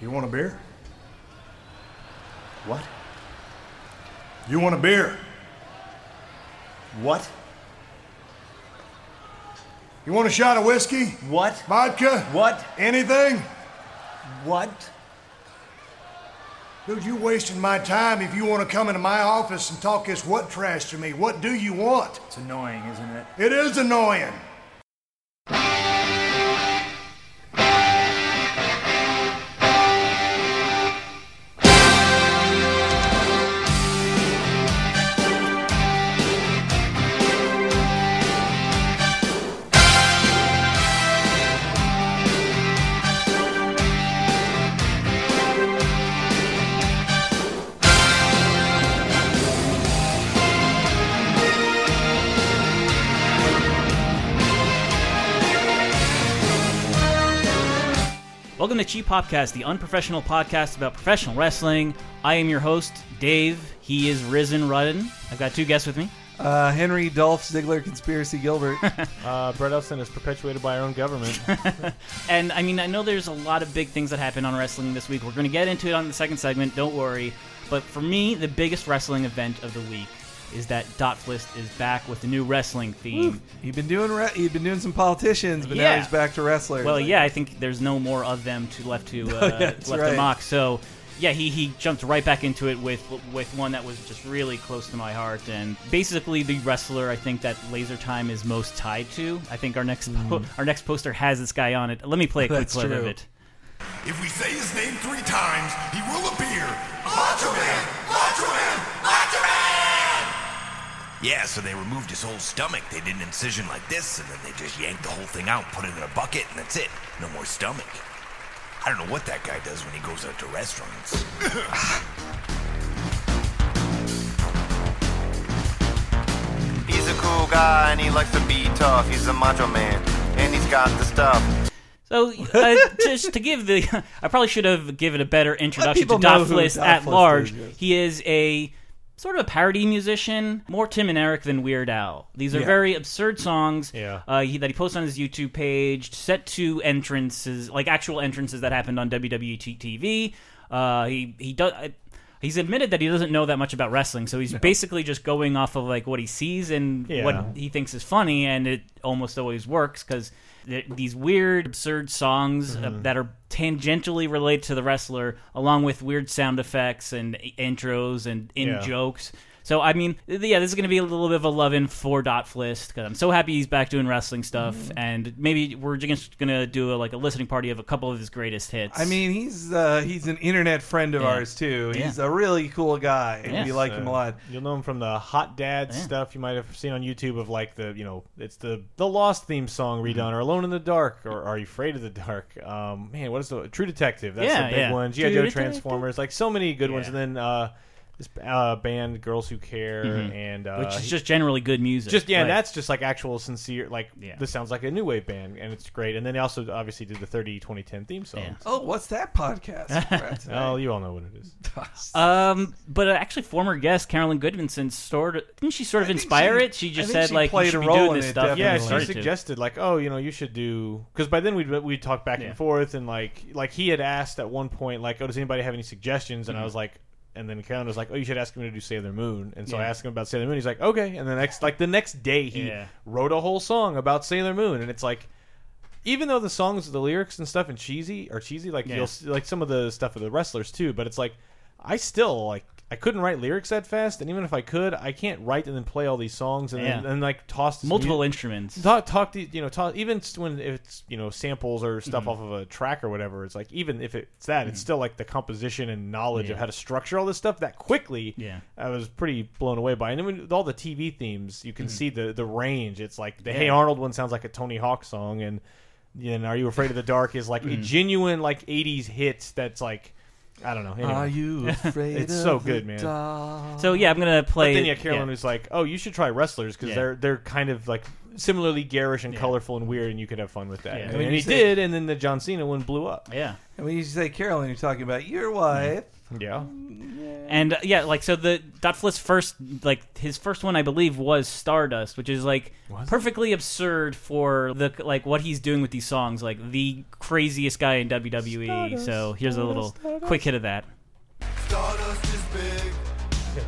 You want a beer? What? You want a beer? What? You want a shot of whiskey? What? Vodka? What? Anything? What? Dude, you wasting my time if you want to come into my office and talk this what trash to me. What do you want? It's annoying, isn't it? It is annoying. Welcome to Cheap Popcast, the unprofessional podcast about professional wrestling. I am your host, Dave. He is Risen Rudden. I've got two guests with me. Uh, Henry Dolph Ziggler conspiracy Gilbert. Uh, Brett Elston is perpetuated by our own government. And I mean, I know there's a lot of big things that happen on wrestling this week. We're going to get into it on the second segment, don't worry. But for me, the biggest wrestling event of the week is that Dotflist is back with the new wrestling theme. he'd been doing re- he'd been doing some politicians, but Yeah. now he's back to wrestlers. Well, yeah, I think there's no more of them to left to uh, yeah, that's left to right. mock. So, yeah, he, he jumped right back into it with with one that was just really close to my heart, and basically the wrestler I think that Laser Time is most tied to. I think our next po- our next poster has this guy on it. Let me play a quick Mm. That's clip of true. it. If we say his name three times, he will appear. Macho Man! Macho Man! Macho Man! Yeah, so they removed his whole stomach. They did an incision like this, and then they just yanked the whole thing out, put it in a bucket, and that's it. No more stomach. I don't know what that guy does when he goes out to restaurants. He's a cool guy and he likes to be tough. He's a macho man and he's got the stuff. So, uh, just to give the, I probably should have given a better introduction to people know at large. is, yes. He is a sort of a parody musician, more Tim and Eric than Weird Al. These are Yeah. very absurd songs Yeah. uh, he, that he posts on his YouTube page, set to entrances, like actual entrances that happened on WWE TV. Uh, he he does. He's admitted that he doesn't know that much about wrestling, so he's basically just going off of like what he sees and Yeah. what he thinks is funny, and it almost always works because these weird, absurd songs uh, Mm-hmm. that are tangentially related to the wrestler, along with weird sound effects and intros and in Yeah. jokes. So I mean, yeah, this is going to be a little bit of a love-in for Dotflist because I'm so happy he's back doing wrestling stuff, Mm-hmm. and maybe we're just going to do a, like a listening party of a couple of his greatest hits. I mean, he's uh, he's an internet friend of Yeah. ours too. He's Yeah. a really cool guy, and Yeah. we like him a lot. You'll know him from the Hot Dad Yeah. stuff you might have seen on YouTube of like the you know it's the the Lost theme song redone or Alone in the Dark or Are You Afraid of the Dark? Um, man, what is the True Detective? That's Yeah, the big yeah. one. GI True Joe Transformers, like so many good ones, and then uh, this uh, band Girls Who Care and uh, Mm-hmm. which is just generally good music. just yeah, and that's just like actual sincere like Yeah. this sounds like a new wave band and it's great. And then he also obviously did the 30 2010 theme song. Yeah. Oh, what's that podcast? Oh, you all know what it is. Um, but uh, actually, former guest Carolyn Goodmanson sort of didn't she sort of inspire she- it? She just said she like played a role in this it, stuff. definitely. Yeah, she started to. suggested like, oh, you know, you should do because by then we'd we'd talk back Yeah. and forth and like like he had asked at one point like, oh, does anybody have any suggestions? Mm-hmm. And I was like. And then Karen was like, "Oh, you should ask him to do Sailor Moon." And so I asked him about Sailor Moon. He's like, "Okay." And the next, like the next day, he Yeah. wrote a whole song about Sailor Moon. And it's like, even though the songs, the lyrics and stuff, and cheesy are cheesy, like Yeah. you'll like some of the stuff of the wrestlers too. But it's like, I still like I couldn't write lyrics that fast, and even if I could, I can't write and then play all these songs and then and like toss this multiple mu- instruments. talk talk to you know talk even s- when it's you know samples or stuff Mm-hmm. off of a track or whatever it's like even if it's that it's still like the composition and knowledge of Yeah. how to structure all this stuff that quickly Yeah. i was pretty blown away by and then with all the tv themes you can see the the range it's like the hey Mm-hmm. Yeah. arnold one sounds like a tony hawk song and and are you afraid of the dark is like a Mm-hmm. genuine like 80s hit that's like i don't know anyway. Are you afraid? It's of so the good, man. dark? So yeah, I'm gonna play. but then yeah carolyn yeah. was like oh you should try wrestlers because Yeah. they're they're kind of like similarly garish and colorful and weird, and you could have fun with that. Yeah. And, and he say- did, and then the John Cena one blew up. Yeah. And when you say Carolyn, you're talking about your wife. Yeah. And uh, yeah, like so the Dotflist first like his first one I believe was Stardust, which is like perfectly absurd for the like what he's doing with these songs, like the craziest guy in WWE. so here's a little quick hit of that. Stardust is big.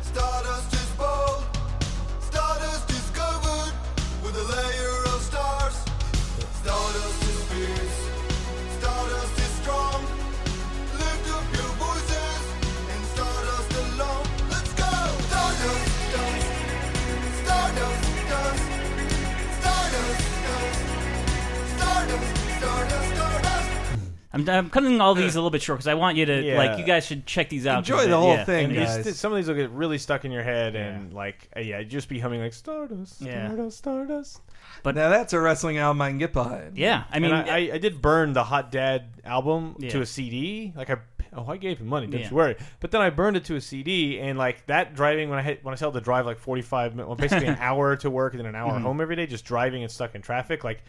Stardust I'm, I'm cutting all these a little bit short because I want you to Yeah. like you guys should check these out. Enjoy the whole yeah. thing, And guys. some of these will get really stuck in your head, and like, uh, yeah, just be humming like Stardust, Yeah. Stardust, Stardust. But- now that's a wrestling album I can get behind. Yeah, I mean, and I, I, I did burn the Hot Dad album Yeah. to a CD. Like I, oh, I gave him money. Don't Yeah. you worry. But then I burned it to a CD, and like that driving when I hit, when I had to drive like forty five minutes, well, basically an hour to work and then an hour Mm-hmm. home every day, just driving and stuck in traffic. Like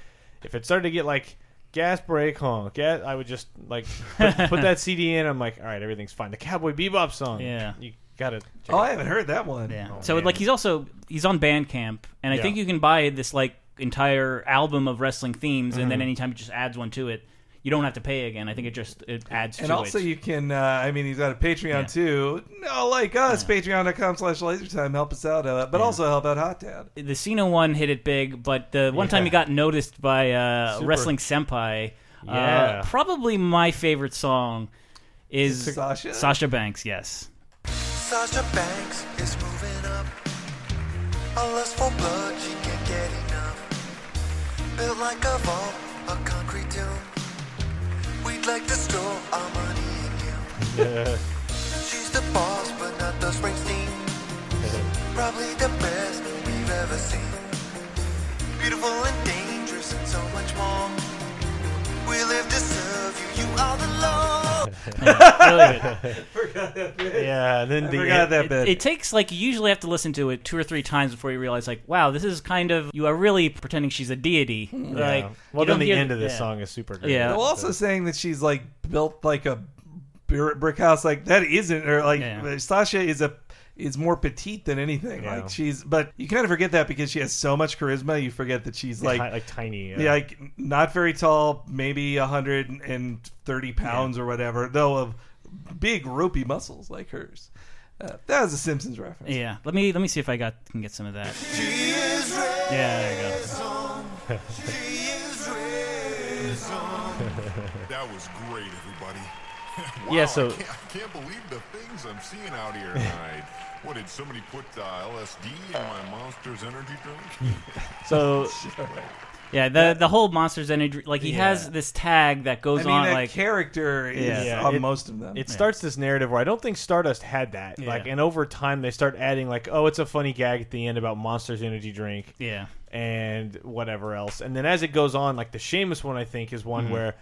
if it started to get like gas brake honk, gas, I would just like put, put that CD in. I'm like, all right, everything's fine. The Cowboy Bebop song, Yeah. you gotta. check Oh, it I haven't heard that one. Yeah. Oh, so man. like he's also he's on Bandcamp, and I Yeah. think you can buy this like entire album of wrestling themes, and then Mm-hmm. anytime it just adds one to it, you don't have to pay again. I think it just it adds to the And to also, it. you can. Uh, I mean, he's got a Patreon Yeah. too. No, like us, Patreon.com/slash LaserTime. Help us out, uh, but also help out Hot Dad. the Cena one hit it big, but the one time Yeah. he got noticed by uh, Wrestling Senpai, Yeah. uh, probably my favorite song is Sasha? Sasha Banks. Yes. Sasha Banks is moving up. A lust for blood, she can't get enough. Built like a vault, a concrete like to store our money in you. She's the boss, but not the Springsteen. Probably the best we've ever seen. Beautiful and dangerous and so much more. We live to serve you, you are the Lord. Really good. Yeah, and then I the forgot that it, bit. it takes like you usually have to listen to it two or three times before you realize like wow this is kind of you are really pretending she's a deity Yeah. like well, then the hear- end of this yeah. song is super great. Yeah. They're also saying that she's like built like a brick brick house. Like that isn't, or like Yeah. Sasha is a is more petite than anything. Yeah. Like she's, but you kind of forget that because she has so much charisma. You forget that she's like like. like tiny. yeah, like not very tall, maybe 130 pounds or whatever, though of big ropey muscles like hers. Uh, that was a Simpsons reference. yeah let me let me see if I got can get some of that She is yeah there you go She is risen. That was great, everybody. wow, Yeah, so- I can't, I can't believe the things I'm seeing out here tonight. what did somebody put uh, LSD in my Monsters energy drink? so yeah the the whole monsters energy like he Yeah. has this tag that goes I mean, on that like character is Yeah. Yeah, on it- most of them. it starts this narrative where I don't think Stardust had that. Yeah. Like, and over time they start adding like, oh, it's a funny gag at the end about Monsters Energy drink yeah and whatever else. And then as it goes on, like the Sheamus one, I think is Mm-hmm. one where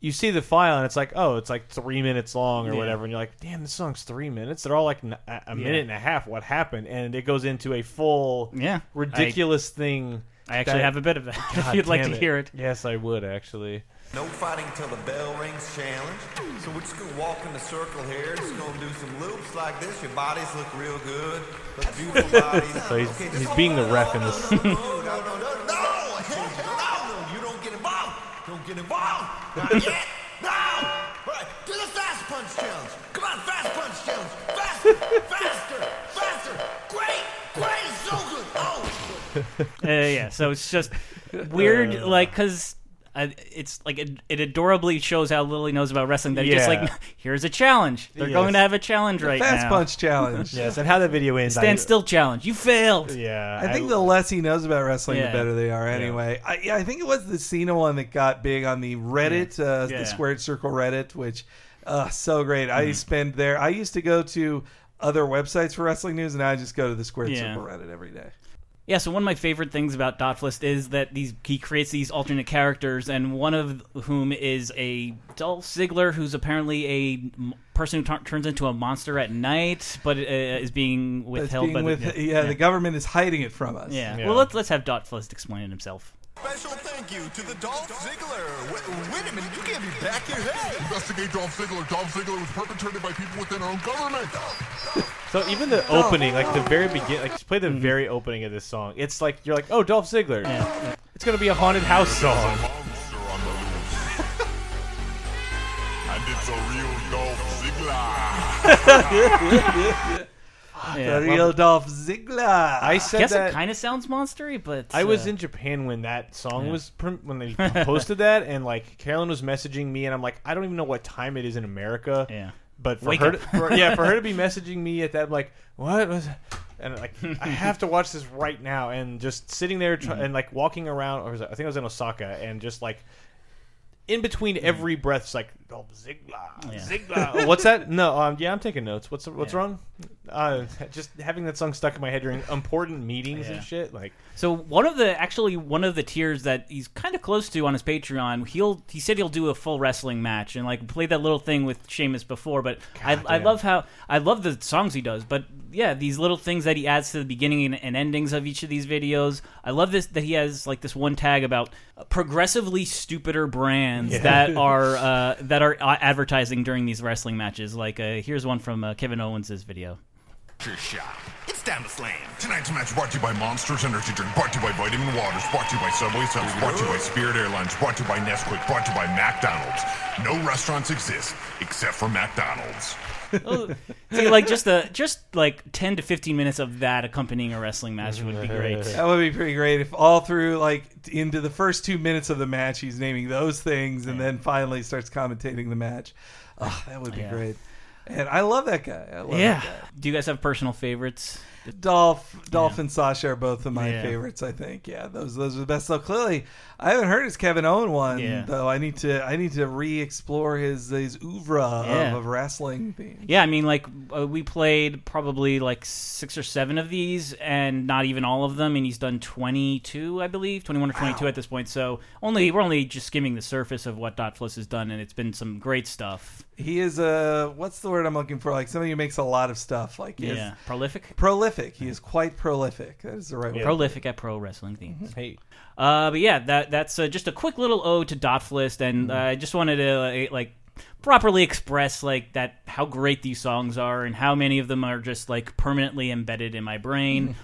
you see the file and it's like, oh, it's like three minutes long or Yeah. whatever, and you're like, damn, this song's three minutes. They're all like n- a, a Yeah. minute and a half. What happened? And it goes into a full Yeah. ridiculous thing. I actually that- have a bit of that if you'd like damn to hear it Yes, I would actually. No fighting till the bell rings challenge. So we're just gonna walk in the circle here. Just gonna do some loops like this. Your bodies look real good. Look beautiful bodies. So he's- Okay, just he's hold being the on, ref hold in on, this. No, no, no, no, no, no, no, you don't get involved. Don't get involved. Not yet. No. All right, do the fast punch challenge. Come on, fast punch challenge. Faster, faster, faster. Great, great, so good. Oh. uh, yeah so it's just weird like because uh, it's like it, it adorably shows how little he knows about wrestling that he just like here's a challenge they're Yes. going to have a challenge right Fast now Fast punch challenge. Yes, and how the video ends. stand I, still challenge you failed Yeah, I think the less he knows about wrestling, Yeah. the better they are. Anyway, I, yeah, I think it was the Cena one that got big on the Reddit, uh, Yeah. the Squared Circle Reddit, which uh, so great. Mm-hmm. I spend there. I used to go to other websites for wrestling news, and I just go to the Squared Yeah. Circle Reddit every day. Yeah, so one of my favorite things about Dotflist is that these he creates these alternate characters, and one of whom is a Dolph Ziggler, who's apparently a person who tur- turns into a monster at night, but uh, is being withheld being by with, the yeah, the government is hiding it from us. yeah. Yeah. Well, let's let's have Dotflist explain it himself. Special thank you to the Dolph Ziggler. Wait, wait a minute, you can't be back here. Hey! Investigate Dolph Ziggler. Dolph Ziggler was perpetrated by people within our own government. So even the opening, like the very begin, like just play the very opening of this song. It's like you're like, oh, Dolph Ziggler. It's gonna be a haunted house song. Monster on the loose. and it's a real Dolph Ziggler. Yeah, The well, real Dolph Ziggler. I I said guess that. it kind of sounds monstery, but I was uh, in Japan when that song Yeah. was prim- when they posted that, and like Carolyn was messaging me, and I'm like, I don't even know what time it is in America. Yeah. But for Wake her, to, for, yeah, for her to be messaging me at that, I'm like, what was? And like, I have to watch this right now, and just sitting there Mm-hmm. try, and like walking around, or was it, I think I was in Osaka, and just like. In between every breath, it's like oh, Ziggler. Yeah. Ziggler. What's that? No, um, yeah, I'm taking notes. What's what's Yeah. wrong? Uh, just having that song stuck in my head during important meetings Yeah. and shit. Like, So one of the actually one of the tiers that he's kind of close to on his Patreon, he'll he said he'll do a full wrestling match and like play that little thing with Sheamus before. But I, I love how I love the songs he does. But yeah, these little things that he adds to the beginning and, and endings of each of these videos. I love this that he has like this one tag about progressively stupider brands that are uh, that are uh, advertising during these wrestling matches. Like uh, here's one from uh, Kevin Owens' video. Your shot. It's time to slam. Tonight's match brought to you by Monsters Energy Drink, brought to you by Vitamin Waters, brought to you by Subway Subs, brought to you by Spirit Airlines, brought to you by Nesquik, brought to you by McDonald's. No restaurants exist except for McDonald's. Oh, See, like just the just like ten to fifteen minutes of that accompanying a wrestling match would be great. That would be pretty great if all through like into the first two minutes of the match he's naming those things and then finally starts commentating the match. Oh, that would be Yeah. great. And I love that guy. I love Yeah. that guy. Do you guys have personal favorites? Dolph, Dolph and Sasha are both of my Yeah. favorites. I think, yeah, those those are the best. So clearly, I haven't heard his Kevin Owen one Yeah. though. I need to I need to re-explore his his oeuvre Yeah. of, of wrestling themes. Yeah, I mean, like uh, we played probably like six or seven of these, and not even all of them. And he's done twenty-two, I believe, twenty-one or twenty-two at this point. So only we're only just skimming the surface of what Dotflist has done, and it's been some great stuff. He is a what's the word I'm looking for? Like somebody who makes a lot of stuff. Like he is Yeah, prolific, prolific. He is quite prolific. That is the right word. prolific at pro wrestling themes. hey, Uh, but yeah, that that's uh, just a quick little ode to Dotflist, and uh, I just wanted to uh, like properly express like that how great these songs are and how many of them are just like permanently embedded in my brain.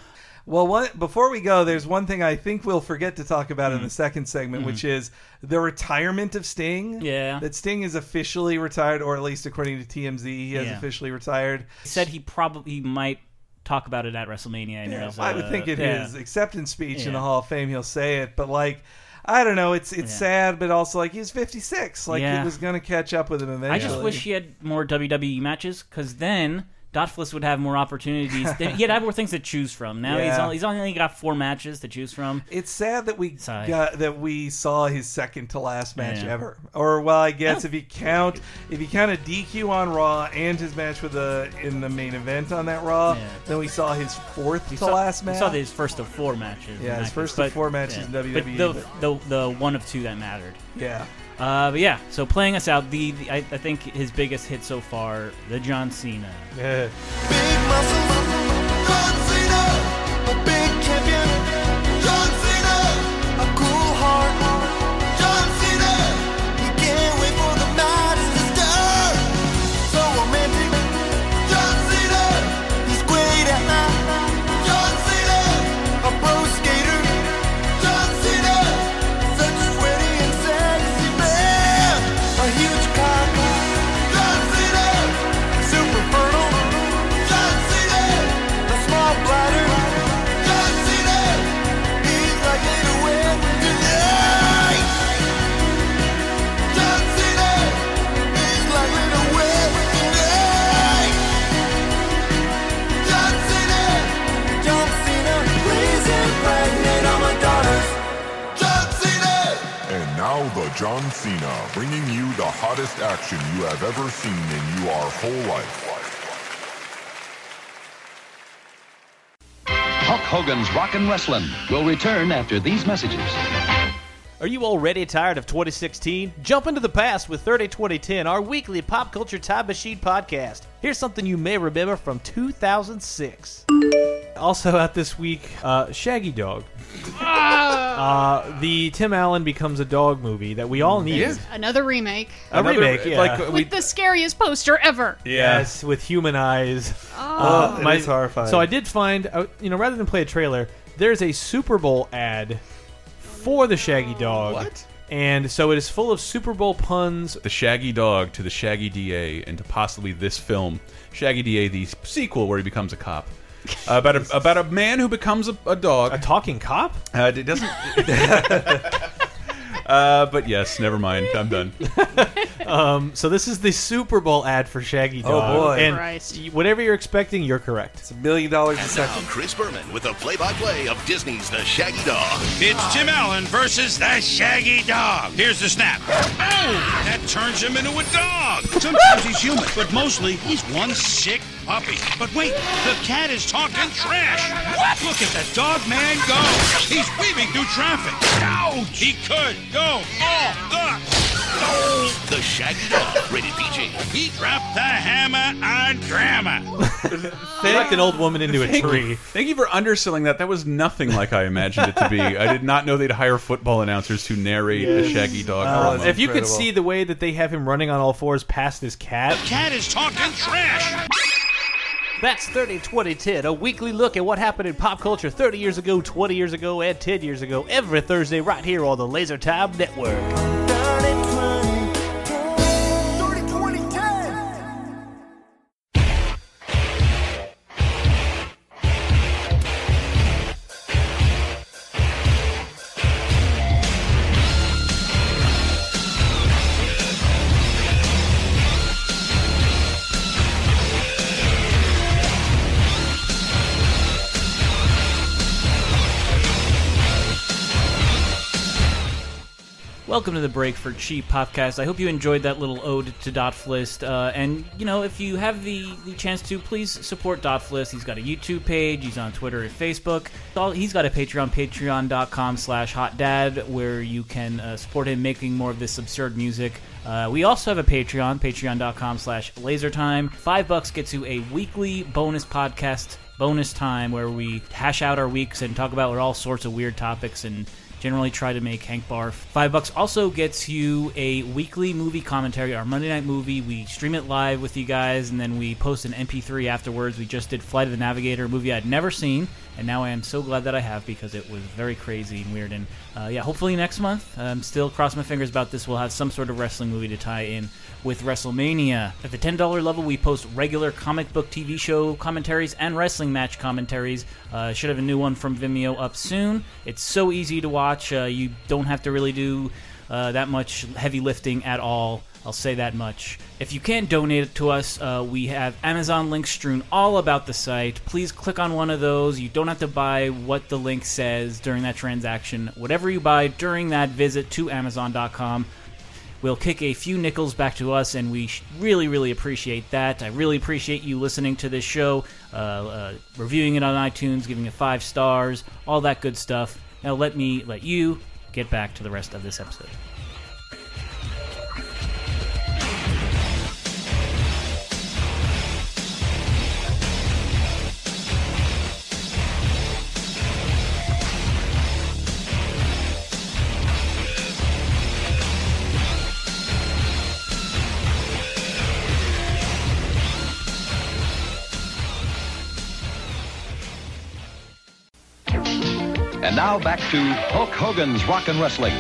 Well, what, before we go, there's one thing I think we'll forget to talk about in hmm. the second segment, which hmm. is the retirement of Sting. Yeah. That Sting is officially retired, or at least according to TMZ, he has Yeah. officially retired. He said he probably might talk about it at WrestleMania. In Yeah, his, I would think in yeah. his acceptance speech in the Hall of Fame, he'll say it, but like. I don't know. It's it's Yeah. sad, but also like he's 56. Like Yeah. it was going to catch up with him eventually. I just wish he had more WWE matches because then Dotflist would have more opportunities. He'd have more things to choose from. Now he's only, he's only got four matches to choose from. It's sad that we Sorry. got that we saw his second to last match Yeah. ever. Or well, I guess if you count if you count a DQ on Raw and his match with the in the main event on that Raw, Yeah. then we saw his fourth We to saw, last match. we saw his first of four matches. Yeah, his first of but- four matches in But WWE, the, but- the the one of two that mattered. Yeah. Uh, but yeah, so playing us out, the, the I, I think his biggest hit so far, the John Cena. yeah. Rockin' Wrestling will return after these messages. Are you already tired of 2016? Jump into the past with 30 2010, our weekly pop culture time machine podcast. Here's something you may remember from 2006. Also out this week, uh, Shaggy Dog. uh, the Tim Allen becomes a dog movie that we all need. Another remake A Another- remake, yeah. like, with the scariest poster ever. Yes, with human eyes. Oh. it is horrifying. So I did find, uh, you know, rather than play a trailer, there's a Super Bowl ad for the Shaggy Dog. What? And so it is full of Super Bowl puns. The Shaggy Dog to the Shaggy DA, and to possibly this film, Shaggy DA, the sequel where he becomes a cop. Uh, about a about a man who becomes a, a dog. A talking cop? Uh, it doesn't. uh, but yes, never mind. I'm done. Um, so this is the Super Bowl ad for Shaggy Oh, Dog. boy. And Christ. y- whatever you're expecting, you're correct. It's a million dollars a And now second. Chris Berman with a play-by-play of Disney's The Shaggy Dog. It's Tim Allen versus the Shaggy Dog. Here's the snap. Oh, that turns him into a dog. Sometimes he's human, but mostly he's one sick puppy. But wait, the cat is talking trash. What? Look at the dog man go. He's weaving through traffic. Ouch! He could go all the. The Shaggy Dog, rated PG. He dropped the hammer on drama. They knocked an old woman into a Thank- tree. Thank you for underselling that. That was nothing like I imagined it to be. I did not know they'd hire football announcers to narrate a Shaggy Dog. Uh, promo. if you could see the way that they have him running on all fours past his cat, Cat is talking trash. That's 30 2010, a weekly look at what happened in pop culture 30 years ago, 20 years ago, and 10 years ago, every Thursday right here on the Laser Time Network. Welcome to the Break for Cheap podcast. I hope you enjoyed that little ode to Dotflist. Uh, and, you know, if you have the, the chance to, please support Dotflist. He's got a YouTube page. He's on Twitter and Facebook. He's got a Patreon, patreon.com slash hotdad, where you can uh, support him making more of this absurd music. Uh, we also have a Patreon, patreon.com slash lasertime. Five bucks gets you a weekly bonus podcast, bonus time, where we hash out our weeks and talk about all sorts of weird topics and generally try to make Hank barf. Five bucks also gets you a weekly movie commentary, our Monday night movie. We stream it live with you guys, and then we post an MP3 afterwards. We just did Flight of the Navigator, a movie I'd never seen, and now I am so glad that I have because it was very crazy and weird. And uh, yeah, hopefully next month, I'm still crossing my fingers about this. We'll have some sort of wrestling movie to tie in with WrestleMania. At the $10 level, we post regular comic book TV show commentaries and wrestling match commentaries. Uh, should have a new one from Vimeo up soon. It's so easy to watch. Uh, you don't have to really do uh, that much heavy lifting at all. I'll say that much. If you can't donate it to us, uh, we have Amazon links strewn all about the site. Please click on one of those. You don't have to buy what the link says during that transaction. Whatever you buy during that visit to Amazon.com will kick a few nickels back to us, and we really, really appreciate that. I really appreciate you listening to this show, uh, uh, reviewing it on iTunes, giving it five stars, all that good stuff. Now, let me let you get back to the rest of this episode. Now back to Hulk Hogan's Rockin' Wrestling.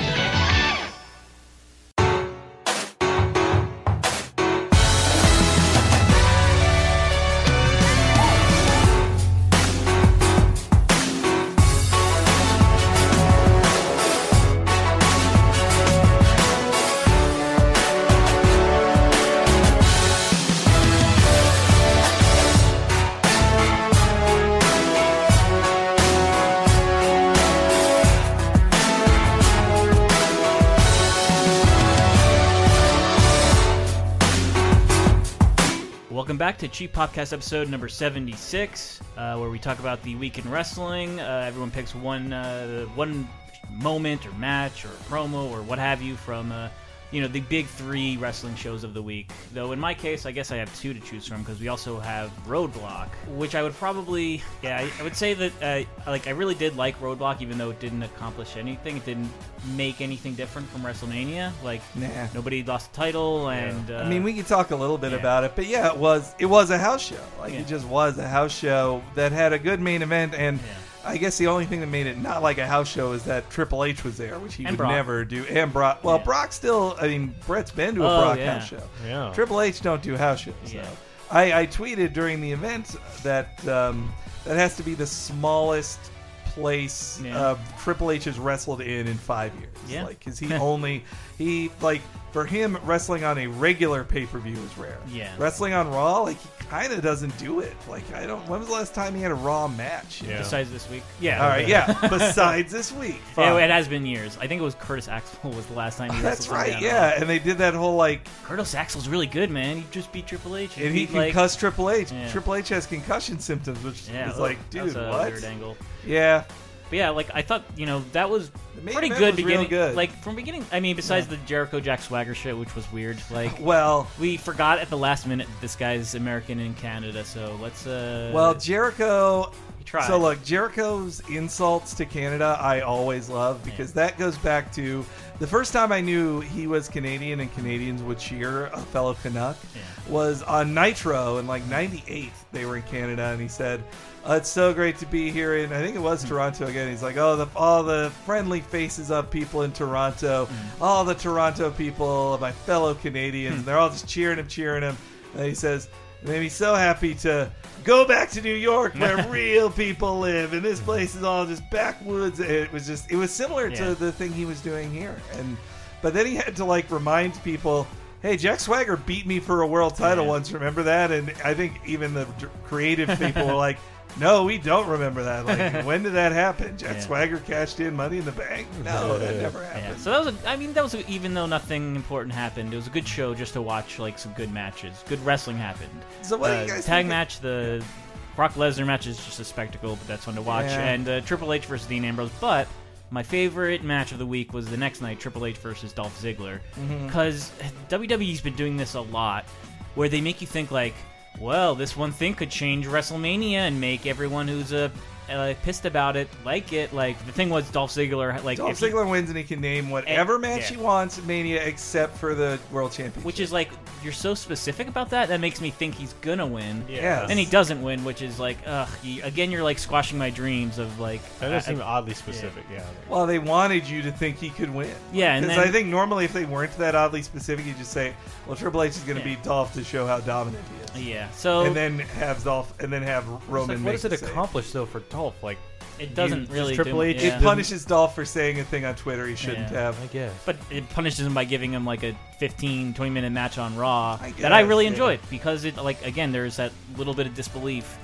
Back to Cheap Podcast episode number 76, uh, where we talk about the week in wrestling. Uh, everyone picks one uh, one moment or match or promo or what have you from uh, you know the big three wrestling shows of the week. Though in my case, I guess I have two to choose from because we also have Roadblock, which I would probably yeah I, I would say that uh, like I really did like Roadblock, even though it didn't accomplish anything. It didn't make anything different from WrestleMania. Like Nah. nobody lost the title, and uh, I mean, we could talk a little bit yeah. about it, but yeah, it was it was a house show. Like Yeah. it just was a house show that had a good main event, and I guess the only thing that made it not like a house show is that Triple H was there, which he And would Brock. never do. And Brock, well, Brock still. I mean, Brett's been to a Oh, Brock yeah. house show. Yeah. Triple H don't do house shows. Yeah. So. I, I tweeted during the event that um, that has to be the smallest place Yeah. uh, Triple H has wrestled in in five years. Yeah. like because he only he like for him wrestling on a regular pay per view is rare. Yeah. wrestling on Raw like he kind of doesn't do it. Like I don't. When was the last time he had a Raw match? Besides this week, yeah. All right, yeah. Besides this week, Yeah, Fine. it has been years. I think it was Curtis Axel was the last time he That's wrestled somebody right. on Yeah, Raw. and they did that whole like Curtis Axel's really good, man. He just beat Triple H. and he beat, like, concussed Triple H. Yeah. Triple H has concussion symptoms, which Yeah, is ugh, like, dude, that's a what? weird angle. Yeah. But yeah, like I thought, you know, that was main pretty event good was real beginning. good. Like from beginning, I mean, besides the Jericho Jack Swagger shit, which was weird. Like, well, we forgot at the last minute that this guy's American in Canada, so let's. uh Well, Jericho. tried. So look, Jericho's insults to Canada, I always love because that goes back to the first time I knew he was Canadian and Canadians would cheer a fellow Canuck was on Nitro in like '98. They were in Canada, and he said. "Uh, it's so great to be here in I think it was hmm. Toronto again. He's like, oh, the all the friendly faces of people in Toronto, hmm. all the Toronto people, my fellow Canadians, and they're all just cheering him, cheering him. And he says, it made me so happy to go back to New York where real people live, and this place is all just backwoods. It was just, it was similar Yeah. to the thing he was doing here, and but then he had to like remind people. Hey, Jack Swagger beat me for a world title once. Remember that? And I think even the creative people were like, "No, we don't remember that. Like, when did that happen? Jack Yeah. Swagger cashed in Money in the Bank? No, that never happened." Yeah, so that was. A, I mean, that was a, even though nothing important happened, it was a good show just to watch. Like some good matches, good wrestling happened. So what do you Uh, guys tag match? The Brock Lesnar match is just a spectacle, but that's fun to watch. Yeah. And uh, Triple H versus Dean Ambrose. But my favorite match of the week was the next night, Triple H versus Dolph Ziggler, because WWE's been doing this a lot, where they make you think like, well, this one thing could change WrestleMania and make everyone who's uh, uh, pissed about it like it. Like the thing was Dolph Ziggler, like Dolph if he- Ziggler wins and he can name whatever match yeah. he wants at Mania except for the World Championship. Which is like you're so specific about that that makes me think he's gonna win. Yeah. And he doesn't win, which is like, ugh. You, again, you're like squashing my dreams of like. That does I- seem oddly specific. Yeah. Well, they wanted you to think he could win. Yeah, and because then- I think normally if they weren't that oddly specific, you just say, "Well, Triple H is going to Yeah. beat Dolph to show how dominant he is." Yeah. So and then have Dolph, and then have Roman. what make does it the save. accomplish though for Dolph? Like, It doesn't you- really Triple do- H. yeah. It punishes Dolph for saying a thing on Twitter he shouldn't Yeah. have. I guess. But it punishes him by giving him like a 15, 20 minute match on Raw I that I really yeah. enjoyed because it like again there's that little bit of disbelief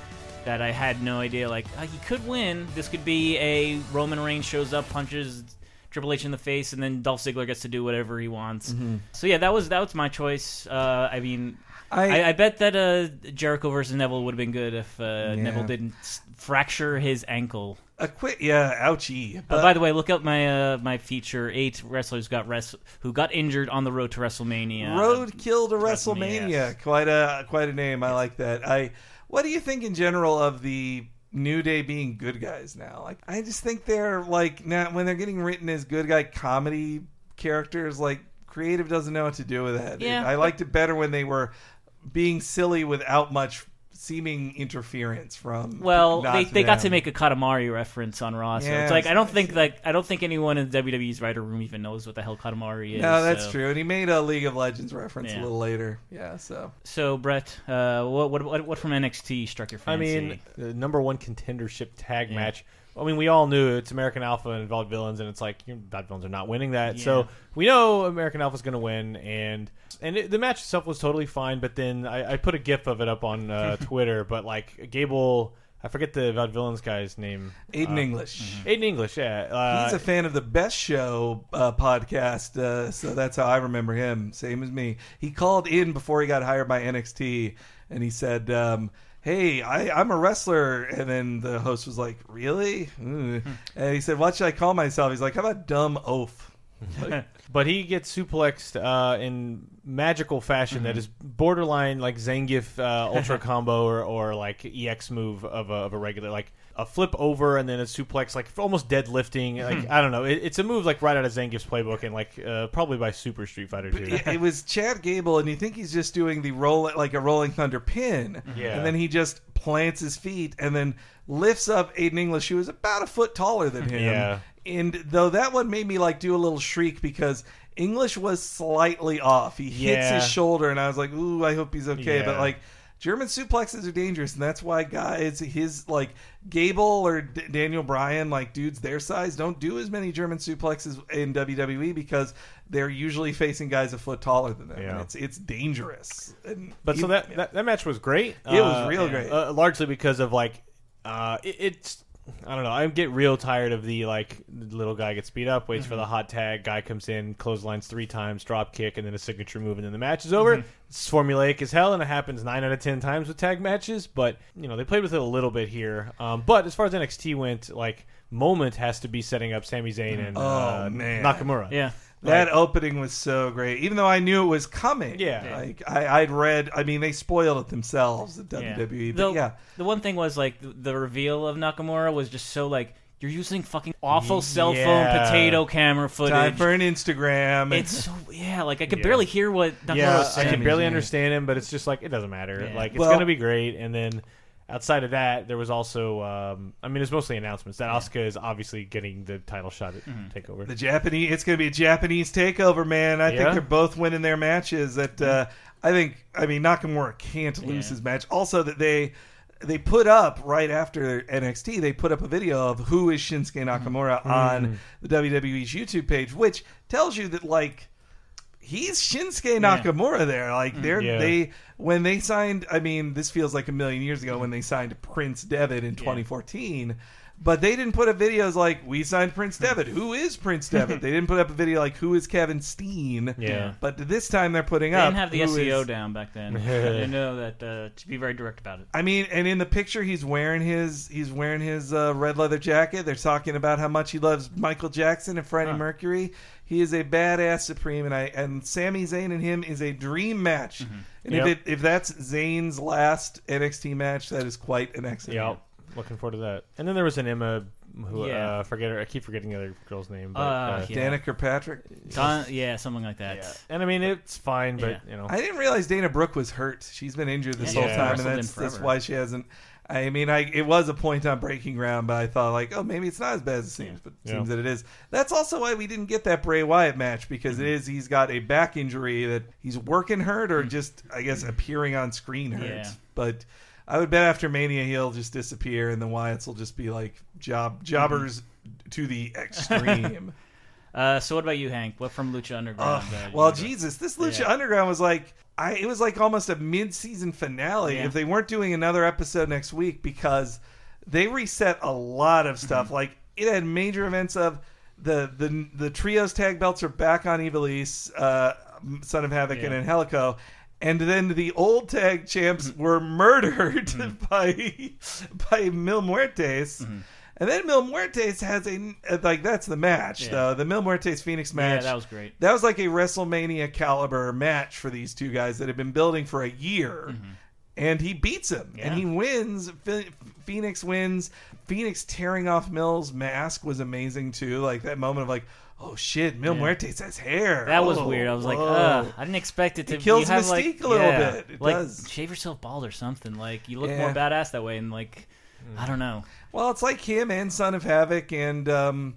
that I had no idea like uh, he could win. This could be a Roman Reigns shows up, punches Triple H in the face, and then Dolph Ziggler gets to do whatever he wants. Mhm. So yeah, that was that was my choice. Uh, I mean. I- I, I bet that uh, Jericho versus Neville would have been good if uh, Neville didn't fracture his ankle. A quick, yeah, ouchie. Uh, But- by the way, look up my uh, my feature: eight wrestlers got res- who got injured on the road to WrestleMania. Road kill to WrestleMania, WrestleMania. Quite a quite a name. I like that. I. What do you think in general of the New Day being good guys now? Like, I just think they're like now when they're getting written as good guy comedy characters. Like, creative doesn't know what to do with that. Yeah, I liked it better when they were being silly without much seeming interference from. Well, they, they got to make a Katamari reference on Raw, so Yeah, it's like I don't think like I don't think anyone in WWE's writer room even knows what the hell Katamari is. No, that's so. true. And he made a League of Legends reference Yeah. a little later. Yeah, so. So Brett, uh, what, what what what from NXT struck your I fancy? mean, the number one contendership tag match. I mean, we all knew it's American Alpha and Vaudevillains, and it's like you know, Vaudevillains are not winning that. Yeah. So we know American Alpha's going to win, and and it, the match itself was totally fine. But then I, I put a GIF of it up on uh, Twitter, but like Gable I forget the Vaudevillains guy's name. Aiden Uh, English. Aiden English, yeah. Uh, He's a fan of the Best Show uh, podcast, uh, so that's how I remember him. Same as me. He called in before he got hired by NXT, and he said, um, "Hey, I, I'm a wrestler." And then the host was like, "Really?" Ugh. and he said, "What should I call myself?" He's like, "How about dumb oaf?" Like, but he gets suplexed uh, in magical fashion that is borderline like Zangief uh, Ultra combo or, or like EX move of a, of a regular like a flip over and then a suplex like almost deadlifting like I don't know it, it's a move like right out of Zangief's playbook and like uh, probably by Super Street Fighter 2 it, it was Chad Gable, and you think he's just doing the roll like a Rolling Thunder pin, Yeah. and then he just plants his feet and then lifts up Aiden English, who is about a foot taller than him. Yeah. And though that one made me like do a little shriek because English was slightly off. He hits Yeah. his shoulder, and I was like, "Ooh, I hope he's okay." But like. German suplexes are dangerous, and that's why guys, his like Gable or D- Daniel Bryan, like dudes their size, don't do as many German suplexes in WWE because they're usually facing guys a foot taller than them. Yeah. And it's it's dangerous. And But so that, that that match was great. It was Uh, real yeah. great. Uh, largely because of like, uh, it, it's I don't know. I get real tired of the like little guy gets beat up, waits for Mm-hmm. the hot tag, guy comes in, clotheslines three times, drop kick, and then a signature move, and then the match is over. Mm-hmm. It's formulaic as hell, and it happens nine out of ten times with tag matches. But you know they played with it a little bit here. Um, but as far as NXT went, like moment has to be setting up Sami Zayn and Oh, uh. Nakamura. Yeah. That opening was so great. Even though I knew it was coming. Yeah. Like I, I'd read. I mean, they spoiled it themselves at Yeah. WWE. The, But yeah. the one thing was like the, the reveal of Nakamura was just so like you're using fucking awful cell phone Yeah. potato camera footage. Time for an Instagram. It's so yeah, like I could Yeah. barely hear what Nakamura yeah, was I saying. can barely understand him, but it's just like it doesn't matter. Yeah. Like it's Well- gonna be great. And then outside of that, there was also, um, I mean, it's mostly announcements that Asuka is obviously getting the title shot at Takeover. The Japanese, it's going to be a Japanese takeover, man. I Yeah? think they're both winning their matches. That uh, I think, I mean, Nakamura can't lose his match. Also, that they they put up right after NXT, they put up a video of who is Shinsuke Nakamura on the WWE's YouTube page, which tells you that like he's Shinsuke Nakamura there. Like mm, they're Yeah. they when they signed. I mean, this feels like a million years ago when they signed Prince Devitt in 2014. But they didn't put up videos like we signed Prince Devitt. Who is Prince Devitt? they didn't put up a video like who is Kevin Steen. Yeah. But this time they're putting up. They up. didn't have the who SEO is- down back then. I know that uh, to be very direct about it. I mean, and in the picture, he's wearing his he's wearing his uh, red leather jacket. They're talking about how much he loves Michael Jackson and Freddie Mercury. He is a badass supreme, and I and Sami Zayn and him is a dream match. And Yep. if it if that's Zayn's last NXT match, that is quite an excellent. Yeah, looking forward to that. And then there was an Emma who Yeah. uh, forget her. I keep forgetting the other girl's name. But, Uh, uh, yeah. Danica Patrick. Don- yeah, something like that. yeah. And I mean, it's fine, but Yeah. you know, I didn't realize Dana Brooke was hurt. She's been injured this Yeah, whole she's time, and wrestled in that's, that's forever. why she hasn't. I mean, I it was a point on breaking ground, but I thought like, oh, maybe it's not as bad as it seems, but it Yeah. seems that it is. That's also why we didn't get that Bray Wyatt match because it is he's got a back injury that he's working hurt or just I guess appearing on screen hurt. Yeah. But I would bet after Mania he'll just disappear, and the Wyatts will just be like job jobbers to the extreme. Uh, so what about you, Hank? What from Lucha Underground? Oh, uh, well, Jesus, this Lucha Yeah. Underground was like I. It was like almost a mid-season finale. Yeah. If they weren't doing another episode next week because they reset a lot of stuff. Mm-hmm. Like it had major events of the the the trios tag belts are back on Ivelisse, uh, Son of Havoc, and Yeah. Angelico. And then the old tag champs Mm-hmm. were murdered by by Mil Muertes. Mm-hmm. And then Mil Muertes has a like that's the match Yeah. though. The Mil Muertes Phoenix match. Yeah, that was great. That was like a WrestleMania caliber match for these two guys that had been building for a year. And he beats him, Yeah. and he wins. Phoenix wins. Phoenix tearing off Mil's mask was amazing too. Like that moment of like, oh shit, Mil Yeah. Muertes has hair. That was Oh, weird. I was like, whoa. Ugh, I didn't expect it to. It kills you have, Mystique like, a little yeah, bit. It like, does. Shave yourself bald or something. Like you look Yeah. more badass that way, and like I don't know. Well, it's like him and Son of Havoc and um,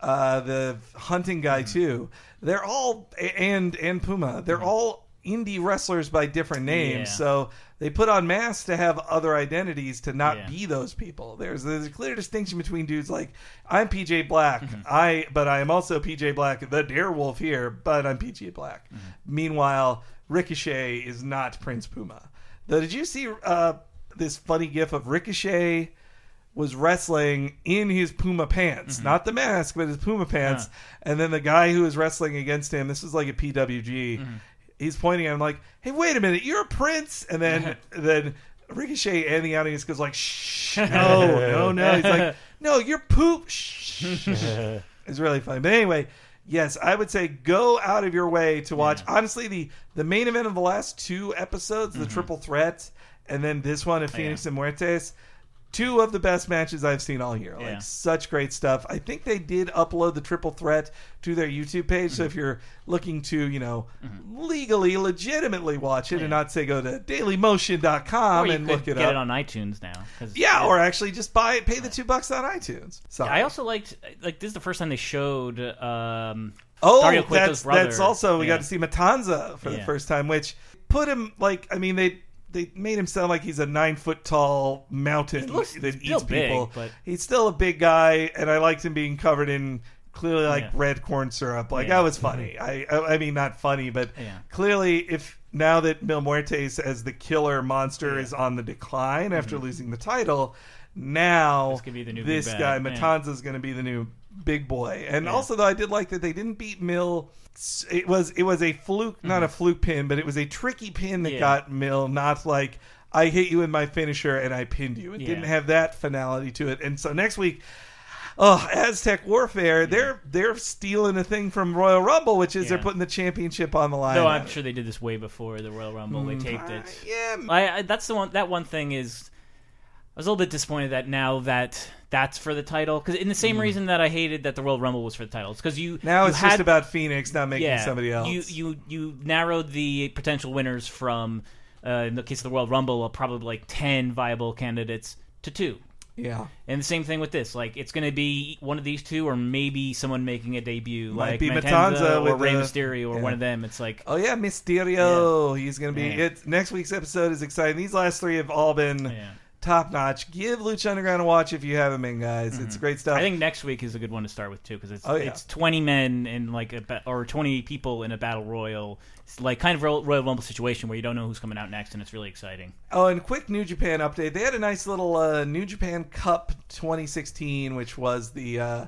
uh, the hunting guy Mm-hmm. too. They're all and and Puma. They're all indie wrestlers by different names. So they put on masks to have other identities to not Yeah. be those people. There's there's a clear distinction between dudes like I'm PJ Black. Mm-hmm. I but I am also PJ Black, the Darewolf here, but I'm PJ Black. Mm-hmm. Meanwhile, Ricochet is not Prince Puma. Though, did you see uh, this funny gif of Ricochet? was wrestling in his Puma pants, not the mask, but his Puma pants. And then the guy who was wrestling against him, this is like a PWG. He's pointing at him like, "Hey, wait a minute, you're a prince." And then then Ricochet and the audience goes like, "Shh, no, no, no." He's like, "No, you're poop." Shh. it's really funny. But anyway, yes, I would say go out of your way to watch. Honestly, the the main event of the last two episodes, the mm-hmm. triple threat, and then this one of oh, Phoenix and Muertes. Two of the best matches I've seen all year. Like such great stuff. I think they did upload the triple threat to their YouTube page. So if you're looking to, you know, legally, legitimately watch it and not say go to dailymotion.com and look it get up. it on iTunes now. yeah, or actually just buy it, pay the two bucks on iTunes. So I also liked like this is the first time they showed um Oh, Dario Cueto's that's brother. that's also we Yeah. got to see Matanza for the first time, which put him like I mean they they made him sound like he's a nine foot tall mountain He looks that still eats big, people. but- he's still a big guy, and I liked him being covered in clearly like Yeah. red corn syrup. Like Yeah. that was funny. Mm-hmm. I, I I mean not funny, but Yeah. clearly if now that Mil Muertes as the killer monster is on the decline after mm-hmm. losing the title, now This could be the new this guy. Yeah. Matanza is going to be the new big boy. And Yeah. also though I did like that they didn't beat Mil. It was it was a fluke, not a fluke pin, but it was a tricky pin that Mm-hmm. Yeah. got Mil, not like I hit you in my finisher and I pinned you. It Yeah. didn't have that finality to it. And so next week, oh, Aztec Warfare, they're they're stealing a thing from Royal Rumble, which is they're putting the championship on the line. No, I'm sure they did this way before the Royal Rumble. They Mm, taped it. yeah. I, I, that's the one. That one thing is, was a little bit disappointed that now that that's for the title because in the same Mm. reason that I hated that the Royal Rumble was for the titles because you Now you it's had, just about Fenix not making yeah, somebody else. You you you narrowed the potential winners from uh, in the case of the Royal Rumble, uh, probably like ten viable candidates to two. Yeah. And the same thing with this. Like, it's going to be one of these two, or maybe someone making a debut, Might like be Matanza, or Rey the- Mysterio, or yeah. one of them. It's like, Oh yeah, Mysterio. He's gonna be Yeah. it. Next week's episode is exciting. These last three have all been top notch. Give Lucha Underground a watch if you haven't been, guys. It's great stuff. Mm-hmm. I think next week is a good one to start with too, because it's Oh, yeah. it's twenty men in like a ba- or twenty people in a battle royal, it's like kind of Royal, Royal Rumble situation where you don't know who's coming out next, and it's really exciting. Oh, and quick New Japan update. They had a nice little uh, New Japan Cup 2016, which was the uh,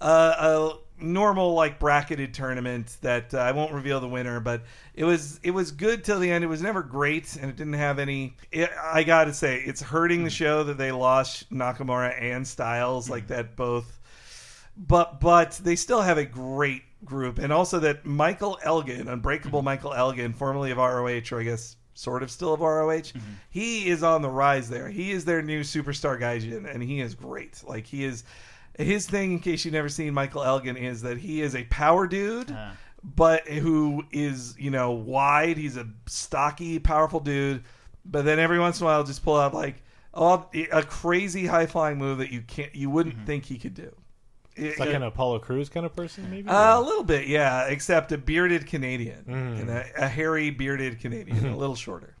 uh, a normal like bracketed tournament that uh, I won't reveal the winner, but it was it was good till the end. It was never great, and it didn't have any. It, I got to say, it's hurting the hmm. show that they lost Nakamura and Styles like hmm. that both. But but they still have a great group, and also that Michael Elgin, Unbreakable hmm. Michael Elgin, formerly of ROH, or I guess sort of still of ROH, he is on the rise there. He is their new superstar gaijin, and he is great. Like he is. His thing, in case you've never seen Michael Elgin, is that he is a power dude, but who is you know wide. He's a stocky, powerful dude, but then every once in a while, just pull out like oh, a crazy high flying move that you can't, you wouldn't think he could do. It's like an Apollo Crews kind of person, maybe. Uh, a little bit, yeah. Except a bearded Canadian Mm. and a, a hairy bearded Canadian, a little shorter.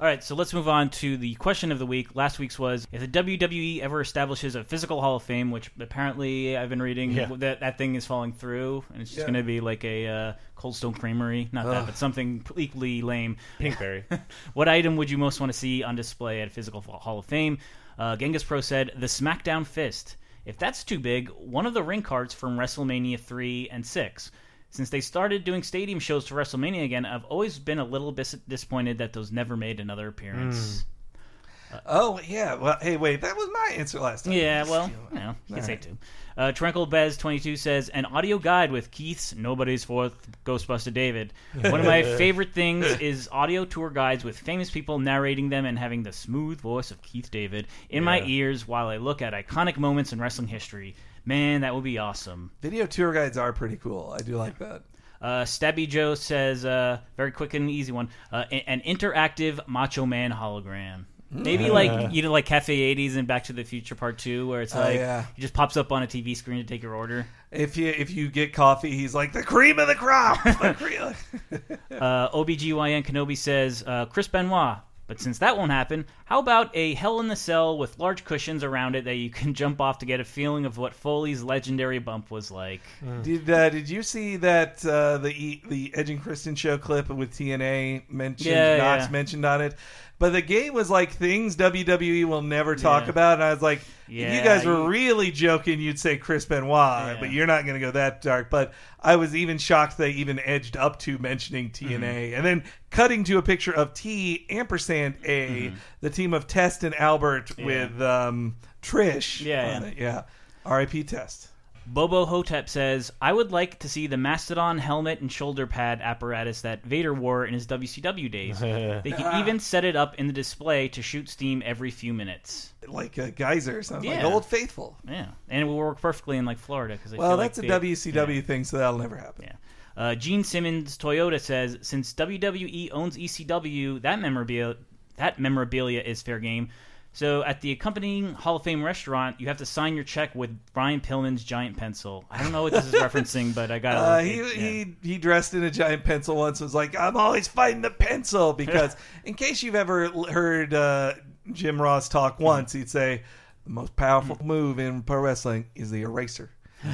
All right, so let's move on to the question of the week. Last week's was if the WWE ever establishes a physical Hall of Fame, which apparently I've been reading Yeah. that that thing is falling through, and it's just Yeah. going to be like a uh, Cold Stone Creamery, not that, but something equally lame. Pinkberry. what item would you most want to see on display at a physical Hall of Fame? Uh, Genghis Pro said the SmackDown Fist. If that's too big, one of the ring cards from WrestleMania 3 and 6. Since they started doing stadium shows for WrestleMania again, I've always been a little bit disappointed that those never made another appearance. Oh yeah. Well, hey, wait. That was my answer last time. Yeah, well, you know, you can say Alright. two. Uh, Tranquil Bez twenty two says an audio guide with Keith's Nobody's Fourth Ghostbuster David. One of my favorite things is audio tour guides with famous people narrating them and having the smooth voice of Keith David in my ears while I look at iconic moments in wrestling history. Man, that would be awesome. Video tour guides are pretty cool. I do like that. Uh, Stabby Joe says, uh, very quick and easy one, uh, an interactive Macho Man hologram. Maybe like you know, like Cafe 80s and Back to the Future Part Two, where it's Oh, like yeah. he just pops up on a TV screen to take your order. If you if you get coffee, he's like the cream of the crop. The Uh, OBGYN Kenobi says, uh, Chris Benoit. But since that won't happen, how about a Hell in the Cell with large cushions around it that you can jump off to get a feeling of what Foley's legendary bump was like? Did uh, did you see that uh, the E- the Edge and Christian show clip with TNA mentioned Yeah, Knox yeah. mentioned on it? But the game was like things WWE will never talk Yeah. about, and I was like, if Yeah, you guys were you- really joking, you'd say Chris Benoit, but you're not going to go that dark. But I was even shocked they even edged up to mentioning TNA, Mm-hmm. and then cutting to a picture of T ampersand A, the team of Test and Albert Mm-hmm. With um, Trish. Yeah, on yeah. it. yeah. R.I.P. Test. Bobo Hotep says, I would like to see the Mastodon helmet and shoulder pad apparatus that Vader wore in his WCW days. they could even set it up in the display to shoot steam every few minutes. Like a geyser or something, like Old Faithful. Yeah, and it will work perfectly in like Florida because Well, that's a WCW thing, so that'll never happen. Yeah. Uh, Gene Simmons Toyota says since WWE owns ECW, that memorabilia that memorabilia is fair game. So at the accompanying Hall of Fame restaurant, you have to sign your check with Brian Pillman's giant pencil. I don't know what this is referencing, but I got Uh, he, he he dressed in a giant pencil once. Was like, I'm always fighting the pencil because, in case you've ever heard uh, Jim Ross talk once, he'd say the most powerful move in pro wrestling is the eraser.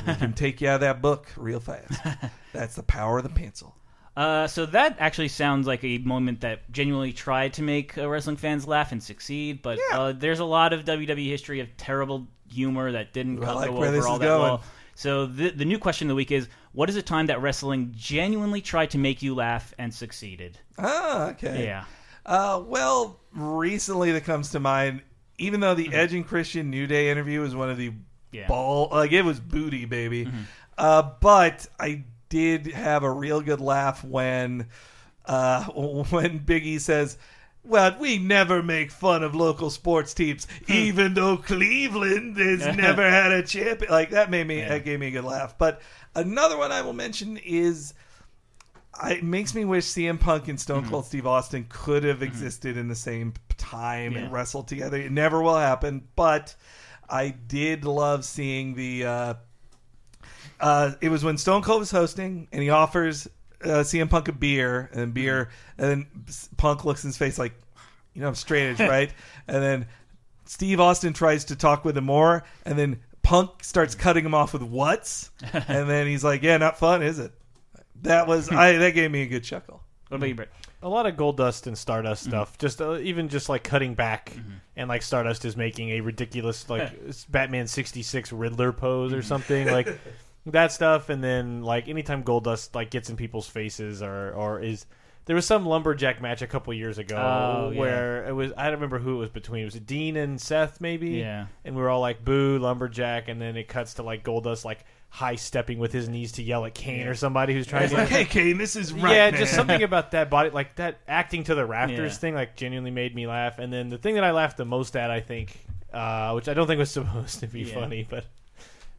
It can take you out of that book real fast. That's the power of the pencil. Uh, so that actually sounds like a moment that genuinely tried to make uh, wrestling fans laugh and succeed. But uh, there's a lot of WWE history of terrible humor that didn't Well, I go like over all that going. well. So the the new question of the week is: What is a time that wrestling genuinely tried to make you laugh and succeeded? Ah, okay. Yeah. Uh, well, recently that comes to mind. Even though the Edge and Christian New Day interview was one of the Yeah. ball, like it was booty, baby. Uh, but I did have a real good laugh when, uh, when Biggie says. Well, we never make fun of local sports teams, even though Cleveland has never had a champion. Like that made me, that gave me a good laugh. But another one I will mention is I, it makes me wish CM Punk and Stone Cold Steve Austin could have existed in the same time and wrestled together. It never will happen, but I did love seeing the. Uh, uh, it was when Stone Cold was hosting, and he offers uh, CM Punk a beer, and beer, and then Punk looks in his face like, you know, I'm straight edge, right? And then Steve Austin tries to talk with him more, and then Punk starts cutting him off with what's, and then he's like, "Yeah, not fun, is it?" That was I. That gave me a good chuckle. What about you, Brett? A lot of Gold Dust and Stardust Mm-hmm. stuff. Just uh, even just like cutting back, and like Stardust is making a ridiculous like Batman sixty six Riddler pose Mm-hmm. or something like that stuff. And then like anytime Gold Dust like gets in people's faces or or is there was some lumberjack match a couple years ago Oh, yeah. where it was I don't remember who it was between. It was Dean and Seth maybe? Yeah. And we were all like boo lumberjack, and then it cuts to like Gold Dust like high stepping with his knees to yell at Kane or somebody who's trying to like, "Hey, Kane, this is right, yeah, man." just something about that body, like that acting to the rafters Yeah. thing, like genuinely made me laugh. And then the thing that I laughed the most at, I think, uh, which I don't think was supposed to be Yeah. funny, but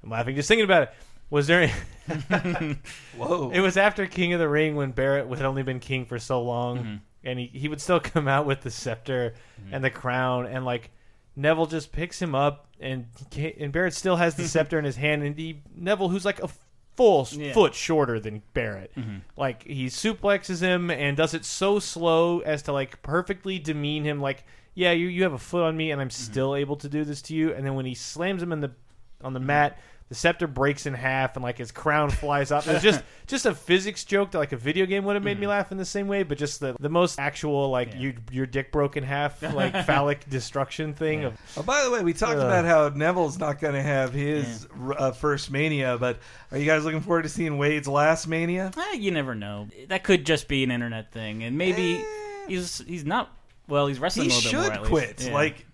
I'm laughing just thinking about it. Was there? Whoa! It was after King of the Ring when Barrett had only been king for so long, Mm-hmm. and he he would still come out with the scepter and the crown, and like Neville just picks him up, and and Barrett still has the scepter in his hand, and he Neville, who's like a full Yeah. foot shorter than Barrett, Mm-hmm. like he suplexes him and does it so slow as to like perfectly demean him, like yeah, you you have a foot on me, and I'm Mm-hmm. still able to do this to you, and then when he slams him in the on the mat. The scepter breaks in half and like his crown flies up. It's just just a physics joke that like a video game would have made me laugh in the same way, but just the, the most actual like you, your dick broke in half like phallic destruction thing of Oh, by the way, we talked Ugh. about how Neville's not going to have his uh, first Mania, but are you guys looking forward to seeing Wade's last Mania? Eh, you never know. That could just be an internet thing, and maybe he's he's not. Well, he's wrestling He a little bit should more. At quit. least. Yeah. Like,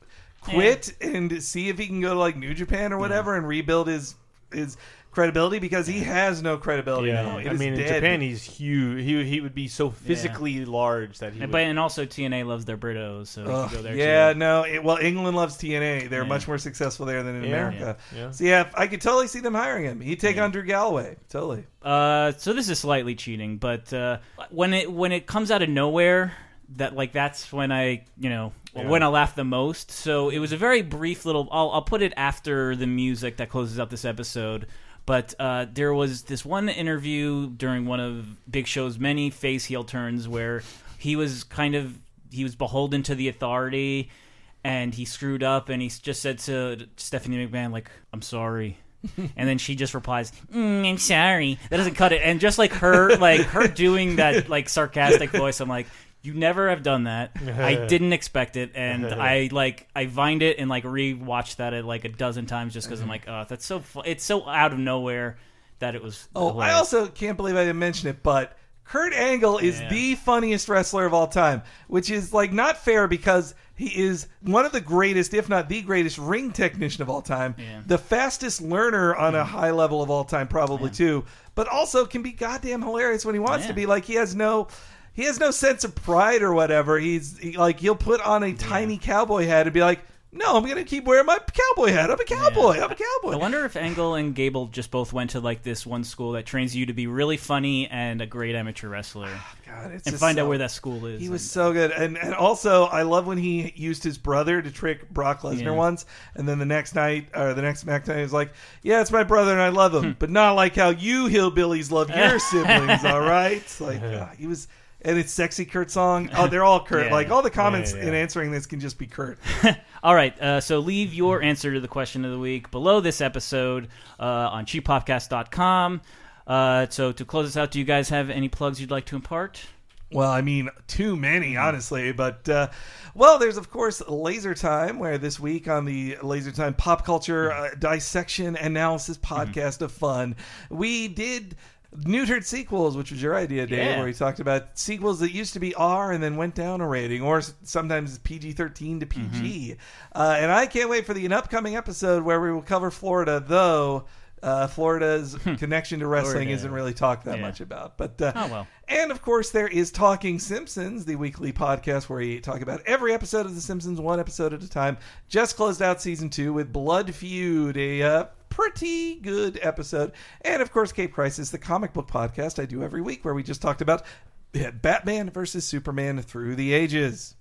quit and see if he can go to like New Japan or whatever and rebuild his his credibility because he has no credibility now. It I is mean, in dead. Japan, he's huge. He he would be so physically large that he. And, would, but and also TNA loves their Britos, so he Ugh, could go there yeah, too. no. It, well, England loves TNA. They're Yeah. much more successful there than in Yeah, America. yeah, yeah. So yeah, I could totally see them hiring him. He'd take on Drew Galloway. Totally. Uh, so this is slightly cheating, but uh, when it when it comes out of nowhere, that like that's when I you know Yeah. when I laugh the most. So it was a very brief little. I'll I'll put it after the music that closes out this episode. But uh, there was this one interview during one of Big Show's many face heel turns where he was kind of he was beholden to the authority, and he screwed up, and he just said to Stephanie McMahon like, "I'm sorry." and then she just replies, mm, "I'm sorry." That doesn't cut it. And just like her, like her doing that like sarcastic voice, I'm like, You never have done that. I didn't expect it, and I like I vined it and like rewatched that at like a dozen times just because I'm like, oh, that's so. Fu-. It's so out of nowhere that it was. Oh, I also can't believe I didn't mention it, but Kurt Angle is Yeah. the funniest wrestler of all time, which is like not fair because he is one of the greatest, if not the greatest, ring technician of all time, the fastest learner on a high level of all time, probably too, but also can be goddamn hilarious when he wants Yeah. to be. Like he has no. He has no sense of pride or whatever. He's he, like he'll put on a tiny cowboy hat and be like, "No, I'm gonna keep wearing my cowboy hat. I'm a cowboy. I'm a cowboy." I wonder if Angle and Gable just both went to like this one school that trains you to be really funny and a great amateur wrestler. God, it's and just find out where that school is. He was so good, and and also I love when he used his brother to trick Brock Lesnar Yeah. once, and then the next night or the next SmackDown he was like, "Yeah, it's my brother, and I love Hmm. him, but not like how you hillbillies love your siblings." All right, It's like uh, he was. And it's sexy Kurt song. Oh, they're all Kurt. Yeah. Like all the comments Yeah, yeah. in answering this can just be Kurt. All right, uh, so leave your answer to the question of the week below this episode uh, on cheappopcast.com. Uh, so to close us out, do you guys have any plugs you'd like to impart? Well, I mean, too many, honestly. But, uh, well, there's, of course, Laser Time, where this week on the Laser Time Pop Culture Hmm. uh, Dissection Analysis podcast of fun, we did neutered sequels, which was your idea, Dave, Yeah. where we talked about sequels that used to be R and then went down a rating, or s- sometimes PG 13 to PG. Mm-hmm. Uh, and I can't wait for the an upcoming episode where we will cover Florida, though. Uh, Florida's connection to wrestling Florida. isn't really talked that Yeah. much about, but uh, Oh, well. and of course, there is Talking Simpsons, the weekly podcast where we talk about every episode of The Simpsons, one episode at a time. Just closed out season two with Blood Feud, a uh, pretty good episode. And of course, Cape Crisis, the comic book podcast I do every week where we just talked about Batman versus Superman through the ages.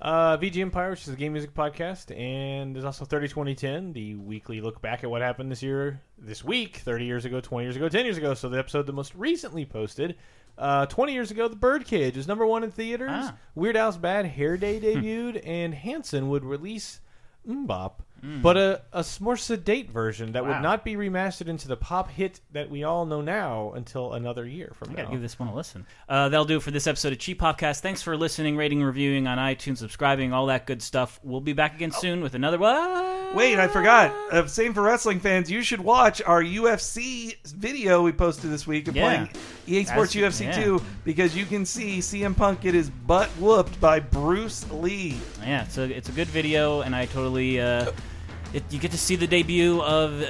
Uh, VG Empire, which is a game music podcast, and there's also 30 2010, the weekly look back at what happened this year, this week, 30 years ago, 20 years ago, 10 years ago. So the episode that most recently posted, uh, 20 years ago, The Birdcage was number one in theaters. Ah. Weird Al's Bad Hair Day debuted, and Hanson would release MMMBop, Mm. but a more sedate version that Wow. would not be remastered into the pop hit that we all know now until another year from I now. gotta give this one a listen. Uh, that'll do it for this episode of Cheap Popcast. Thanks for listening, rating, reviewing on iTunes, subscribing, all that good stuff. We'll be back again soon with another one. Wait, I forgot. Uh, same for wrestling fans. You should watch our UFC video we posted this week of Yeah. playing EA Sports That's- UFC yeah. 2 because you can see CM Punk get his butt whooped by Bruce Lee. Yeah, it's a it's a good video, and I totally uh, it, you get to see the debut of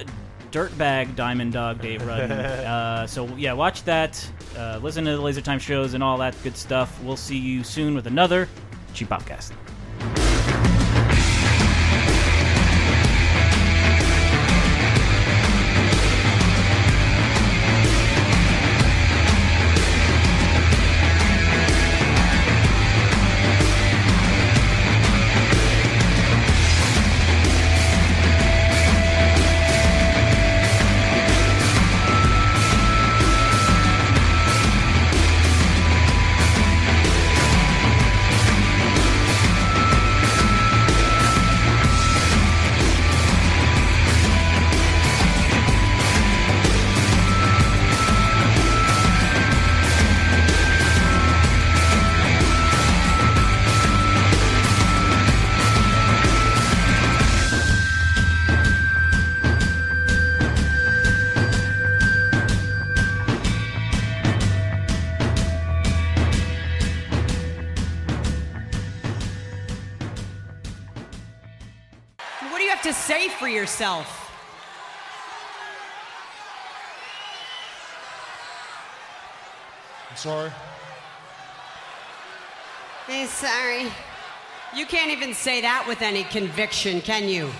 Dirtbag Diamond Dog Dave Rudden. uh, so yeah, watch that. Uh, listen to the Laser Time shows and all that good stuff. We'll see you soon with another Cheap Popcast. Yourself? I'm sorry. Hey, sorry. You can't even say that with any conviction, can you?